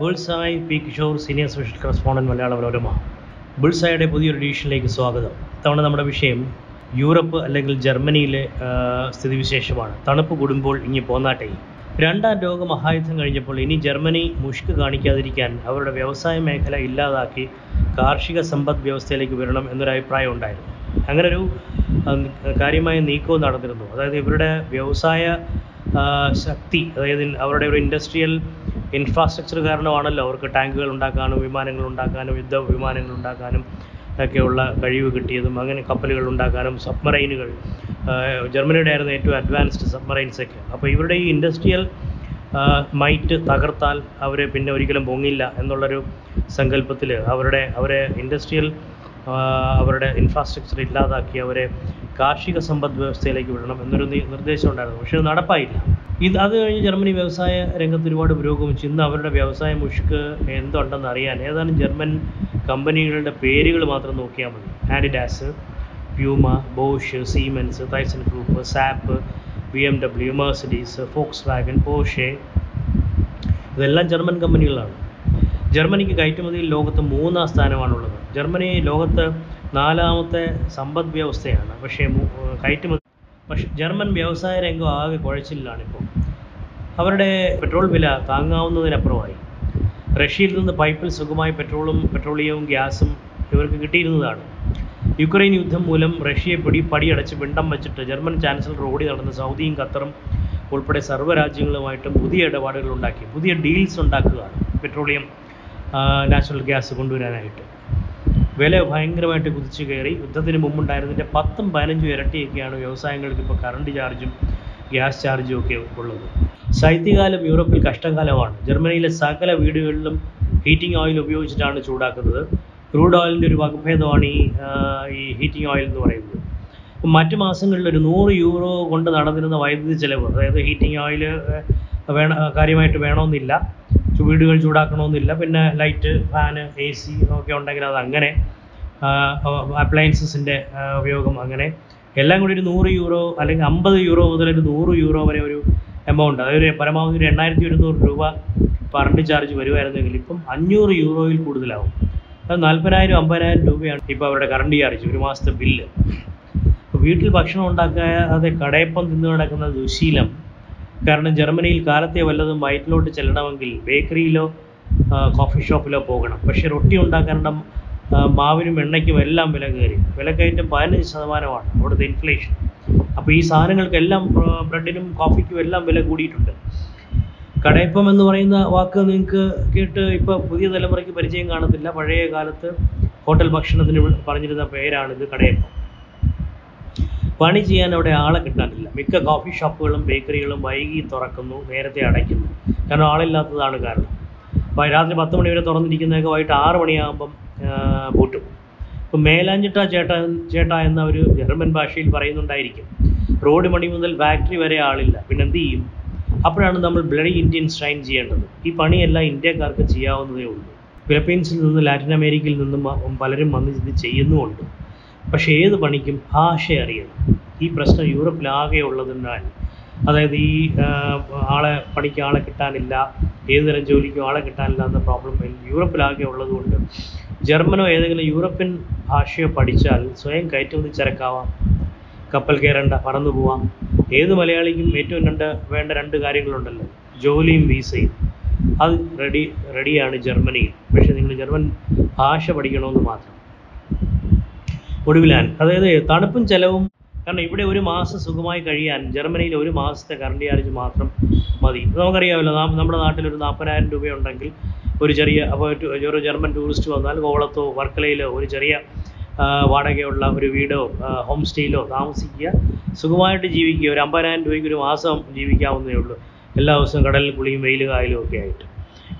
Bullseye P Kishore senior special correspondent Malayala Manorama. ബുൾസായുടെ പുതിയൊരു എഡിഷനിലേക്ക് സ്വാഗതം. ഇത്തവണ നമ്മുടെ വിഷയം യൂറോപ്പ് അല്ലെങ്കിൽ ജർമ്മനിയിലെ സ്ഥിതിവിശേഷമാണ്. തണുപ്പ് കൂടുമ്പോൾ ഇനി പോന്നാട്ടെ. രണ്ടാം ലോക മഹായുദ്ധം കഴിഞ്ഞപ്പോൾ ഇനി ജർമ്മനി മുഷ്ക് കാണിക്കാതിരിക്കാൻ അവരുടെ വ്യവസായ മേഖല ഇല്ലാതാക്കി കാർഷിക സമ്പദ് വ്യവസ്ഥയിലേക്ക് വരണം എന്നൊരു അഭിപ്രായം ഉണ്ടായിരുന്നു. അങ്ങനൊരു കാര്യമായ നീക്കവും നടന്നിരുന്നു. അതായത് ഇവരുടെ വ്യവസായ ശക്തി അതായത് അവരുടെ ഒരു ഇൻഡസ്ട്രിയൽ ഇൻഫ്രാസ്ട്രക്ചർ കാരണമാണല്ലോ അവർക്ക് ടാങ്കുകൾ ഉണ്ടാക്കാനും വിമാനങ്ങൾ ഉണ്ടാക്കാനും യുദ്ധ വിമാനങ്ങൾ ഉണ്ടാക്കാനും ഒക്കെയുള്ള കഴിവ് കിട്ടിയതും അങ്ങനെ കപ്പലുകൾ ഉണ്ടാക്കാനും സബ്മറൈനുകൾ. ജർമ്മനിയുടെ ആയിരുന്നു ഏറ്റവും അഡ്വാൻസ്ഡ് സബ്മറൈൻസ് ഒക്കെ. അപ്പോൾ ഇവരുടെ ഈ ഇൻഡസ്ട്രിയൽ മൈറ്റ് തകർത്താൽ അവരെ പിന്നെ ഒരിക്കലും പൊങ്ങില്ല എന്നുള്ളൊരു സങ്കല്പത്തിൽ അവരുടെ അവരെ ഇൻഡസ്ട്രിയൽ അവരുടെ ഇൻഫ്രാസ്ട്രക്ചർ ഇല്ലാതാക്കി അവരെ കാർഷിക സമ്പദ് വ്യവസ്ഥയിലേക്ക് വിടണം എന്നൊരു നിർദ്ദേശം ഉണ്ടായിരുന്നു. പക്ഷേ നടപ്പായില്ല. ഇത് അത് കഴിഞ്ഞ് ജർമ്മനി വ്യവസായ രംഗത്ത് ഒരുപാട് പുരോഗമിച്ചു. ഇന്ന് അവരുടെ വ്യവസായ മുഷ്ക് എന്തുണ്ടെന്ന് അറിയാൻ ഏതാനും ജർമ്മൻ കമ്പനികളുടെ പേരുകൾ മാത്രം നോക്കിയാൽ മതി. Adidas Puma Bosch Siemens Thyssen Krupp SAP B M W Mercedes Volkswagen Porsche ഇതെല്ലാം ജർമ്മൻ കമ്പനികളാണ്. ജർമ്മനിക്ക് കയറ്റുമതിയിൽ ലോകത്ത് മൂന്നാം സ്ഥാനമാണുള്ളത്. ജർമ്മനി ലോകത്ത് നാലാമത്തെ സമ്പദ് വ്യവസ്ഥയാണ്. പക്ഷേ കയറ്റുമതി പക്ഷേ ജർമ്മൻ വ്യവസായ രംഗം ആകെ കുഴച്ചിലാണിപ്പോൾ. അവരുടെ പെട്രോൾ വില താങ്ങാവുന്നതിനപ്പുറമായി. റഷ്യയിൽ നിന്ന് പൈപ്പിൽ സുഖമായി പെട്രോളും പെട്രോളിയവും ഗ്യാസും ഇവർക്ക് കിട്ടിയിരുന്നതാണ്. യുക്രൈൻ യുദ്ധം മൂലം റഷ്യയെ പിടി പടിയടച്ച് പിണ്ടം വെച്ചിട്ട് ജർമ്മൻ ചാൻസലർ ഓടി നടന്ന് സൗദിയും ഖത്തറും ഉൾപ്പെടെ സർവരാജ്യങ്ങളുമായിട്ടും പുതിയ ഇടപാടുകൾ ഉണ്ടാക്കി പുതിയ ഡീൽസ് ഉണ്ടാക്കുകയാണ്. പെട്രോളിയം നാച്ചുറൽ ഗ്യാസ് കൊണ്ടുവരാനായിട്ട്. വില ഭയങ്കരമായിട്ട് കുതിച്ചു കയറി. യുദ്ധത്തിന് മുമ്പുണ്ടായിരുന്നതിന്റെ പത്തും പതിനഞ്ചും ഇരട്ടിയൊക്കെയാണ് വ്യവസായങ്ങൾക്ക് ഇപ്പോൾ കറണ്ട് ചാർജും ഗ്യാസ് ചാർജും ഒക്കെ ഉള്ളത്. ശൈത്യകാലം യൂറോപ്പിൽ കഷ്ടകാലമാണ്. ജർമ്മനിയിലെ സകല വീടുകളിലും ഹീറ്റിംഗ് ഓയിൽ ഉപയോഗിച്ചിട്ടാണ് ചൂടാക്കുന്നത്. ക്രൂഡ് ഓയിലിന്റെ ഒരു വകഭേദമാണ് ഈ ഈ ഹീറ്റിംഗ് ഓയിൽ എന്ന് പറയുന്നത്. മറ്റ് മാസങ്ങളിൽ ഒരു നൂറ് യൂറോ കൊണ്ട് നടന്നിരുന്ന വൈദ്യുതി ചെലവ് അതായത് ഹീറ്റിംഗ് ഓയിൽ വേണ കാര്യമായിട്ട് വേണമെന്നില്ല വീടുകൾ ചൂടാക്കണമെന്നില്ല. പിന്നെ ലൈറ്റ് ഫാന് എ സി ഒക്കെ ഉണ്ടെങ്കിൽ അത് അങ്ങനെ അപ്ലയൻസസിന്റെ ഉപയോഗം അങ്ങനെ. എല്ലാം കൂടി ഒരു നൂറ് യൂറോ അല്ലെങ്കിൽ അമ്പത് യൂറോ മുതൽ ഒരു നൂറ് യൂറോ വരെ ഒരു എമൗണ്ട് അതായത് പരമാവധി ഒരു എണ്ണായിരത്തി ഒരുന്നൂറ് രൂപ കറണ്ട് ചാർജ് വരുമായിരുന്നെങ്കിൽ ഇപ്പം അഞ്ഞൂറ് യൂറോയിൽ കൂടുതലാവും. അത് നാൽപ്പതിനായിരം അമ്പതിനായിരം രൂപയാണ് ഇപ്പോൾ അവരുടെ കറണ്ട് ചാർജ് ഒരു മാസത്തെ ബില്ല് വീട്ടിൽ ഭക്ഷണം ഉണ്ടാക്കാതെ കടയപ്പം തിന്നു നടക്കുന്ന ദുശീലം കാരണം ജർമ്മനിയിൽ കാലത്തെ വല്ലതും വയറ്റിലോട്ട് ചെല്ലണമെങ്കിൽ ബേക്കറിയിലോ കോഫി ഷോപ്പിലോ പോകണം. പക്ഷേ റൊട്ടി ഉണ്ടാക്കാനുള്ള മാവിനും എണ്ണയ്ക്കും എല്ലാം വില കയറി. വില വിലക്കയറ്റം പതിനഞ്ച് ശതമാനമാണ് അവിടുത്തെ ഇൻഫ്ലേഷൻ അപ്പോൾ ഈ സാധനങ്ങൾക്കെല്ലാം ബ്രെഡിനും കോഫിക്കും എല്ലാം വില കൂടിയിട്ടുണ്ട്. കടയപ്പം എന്ന് പറയുന്ന വാക്ക് നിങ്ങൾക്ക് കേട്ട് ഇപ്പോൾ പുതിയ തലമുറയ്ക്ക് പരിചയം കാണത്തില്ല. പഴയ കാലത്ത് ഹോട്ടൽ ഭക്ഷണത്തിന് പറഞ്ഞിരുന്ന പേരാണിത് കടയപ്പം. പണി ചെയ്യാൻ അവിടെ ആളെ കിട്ടാനില്ല. മിക്ക കോഫി ഷോപ്പുകളും ബേക്കറികളും വൈകി തുറക്കുന്നു നേരത്തെ അടയ്ക്കുന്നു. കാരണം ആളില്ലാത്തതാണ് കാരണം. രാത്രി പത്ത് മണി വരെ തുറന്നിരിക്കുന്നതൊക്കെ വൈകിട്ട് ആറ് മണിയാകുമ്പം പൂട്ടും. ഇപ്പം മേലാഞ്ചിട്ട ചേട്ട ചേട്ട എന്ന ഒരു ജർമ്മൻ ഭാഷയിൽ പറയുന്നുണ്ടായിരിക്കും റോഡ് മണി മുതൽ ഫാക്ടറി വരെ ആളില്ല. പിന്നെ എന്ത് ചെയ്യും? അപ്പോഴാണ് നമ്മൾ ബ്ലഡി ഇന്ത്യൻ സ്റ്റൈൻ ചെയ്യേണ്ടത്. ഈ പണിയെല്ലാം ഇന്ത്യക്കാർക്ക് ചെയ്യാവുന്നതേ ഉള്ളൂ. ഫിലിപ്പീൻസിൽ നിന്ന് ലാറ്റിൻ അമേരിക്കയിൽ നിന്നും പലരും വന്ന് ഇത് ചെയ്യുന്നുമുണ്ട്. പക്ഷേ ഏത് പണിക്കും ഭാഷ അറിയണം ഈ പ്രശ്നം യൂറോപ്പിലാകെ ഉള്ളതിനാൽ അതായത് ഈ ആളെ പണിക്ക് ആളെ കിട്ടാനില്ല ഏത് തരം ജോലിക്കും ആളെ കിട്ടാനില്ല എന്ന പ്രോബ്ലം യൂറോപ്പിലാകെ ഉള്ളതുകൊണ്ട് ജർമ്മനോ ഏതെങ്കിലും യൂറോപ്യൻ ഭാഷയോ പഠിച്ചാൽ സ്വയം കയറ്റുമതി ചരക്കാവാം കപ്പൽ കയറേണ്ട പറന്നു പോവാം. ഏത് മലയാളിക്കും ഏറ്റവും രണ്ട് വേണ്ട രണ്ട് കാര്യങ്ങളുണ്ടല്ലോ ജോലിയും വീസയും. അത് റെഡി റെഡിയാണ് ജർമ്മനിയിൽ. പക്ഷേ നിങ്ങൾ ജർമ്മൻ ഭാഷ പഠിക്കണമെന്ന് മാത്രം. ഒടുവിലാൻ അതായത് തണുപ്പും ചെലവും കാരണം ഇവിടെ ഒരു മാസം സുഖമായി കഴിയാൻ ജർമ്മനിയിൽ ഒരു മാസത്തെ കറണ്ട് ചാർജ് മാത്രം മതി. നമുക്കറിയാമല്ലോ നമ്മുടെ നാട്ടിൽ ഒരു നാൽപ്പതിനായിരം രൂപയുണ്ടെങ്കിൽ ഒരു ചെറിയ അപ്പോൾ ഒരു- ജർമ്മൻ ടൂറിസ്റ്റ് വന്നാൽ കോവളത്തോ വർക്കലയിലോ ഒരു ചെറിയ വാടകയുള്ള ഒരു വീടോ ഹോം സ്റ്റേയിലോ താമസിക്കുക സുഖമായിട്ട് ജീവിക്കുക. ഒരു അമ്പതിനായിരം രൂപയ്ക്ക് ഒരു മാസം ജീവിക്കാവുന്നതേ ഉള്ളൂ. എല്ലാ ദിവസവും കടലിൽ കുളിയും വെയിൽ കായലും ഒക്കെ ആയിട്ട്.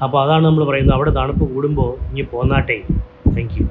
അപ്പോൾ അതാണ് നമ്മൾ പറയുന്നത്. അവിടെ തണുപ്പ് കൂടുമ്പോൾ ഇനി പോന്നാട്ടെ. Thank you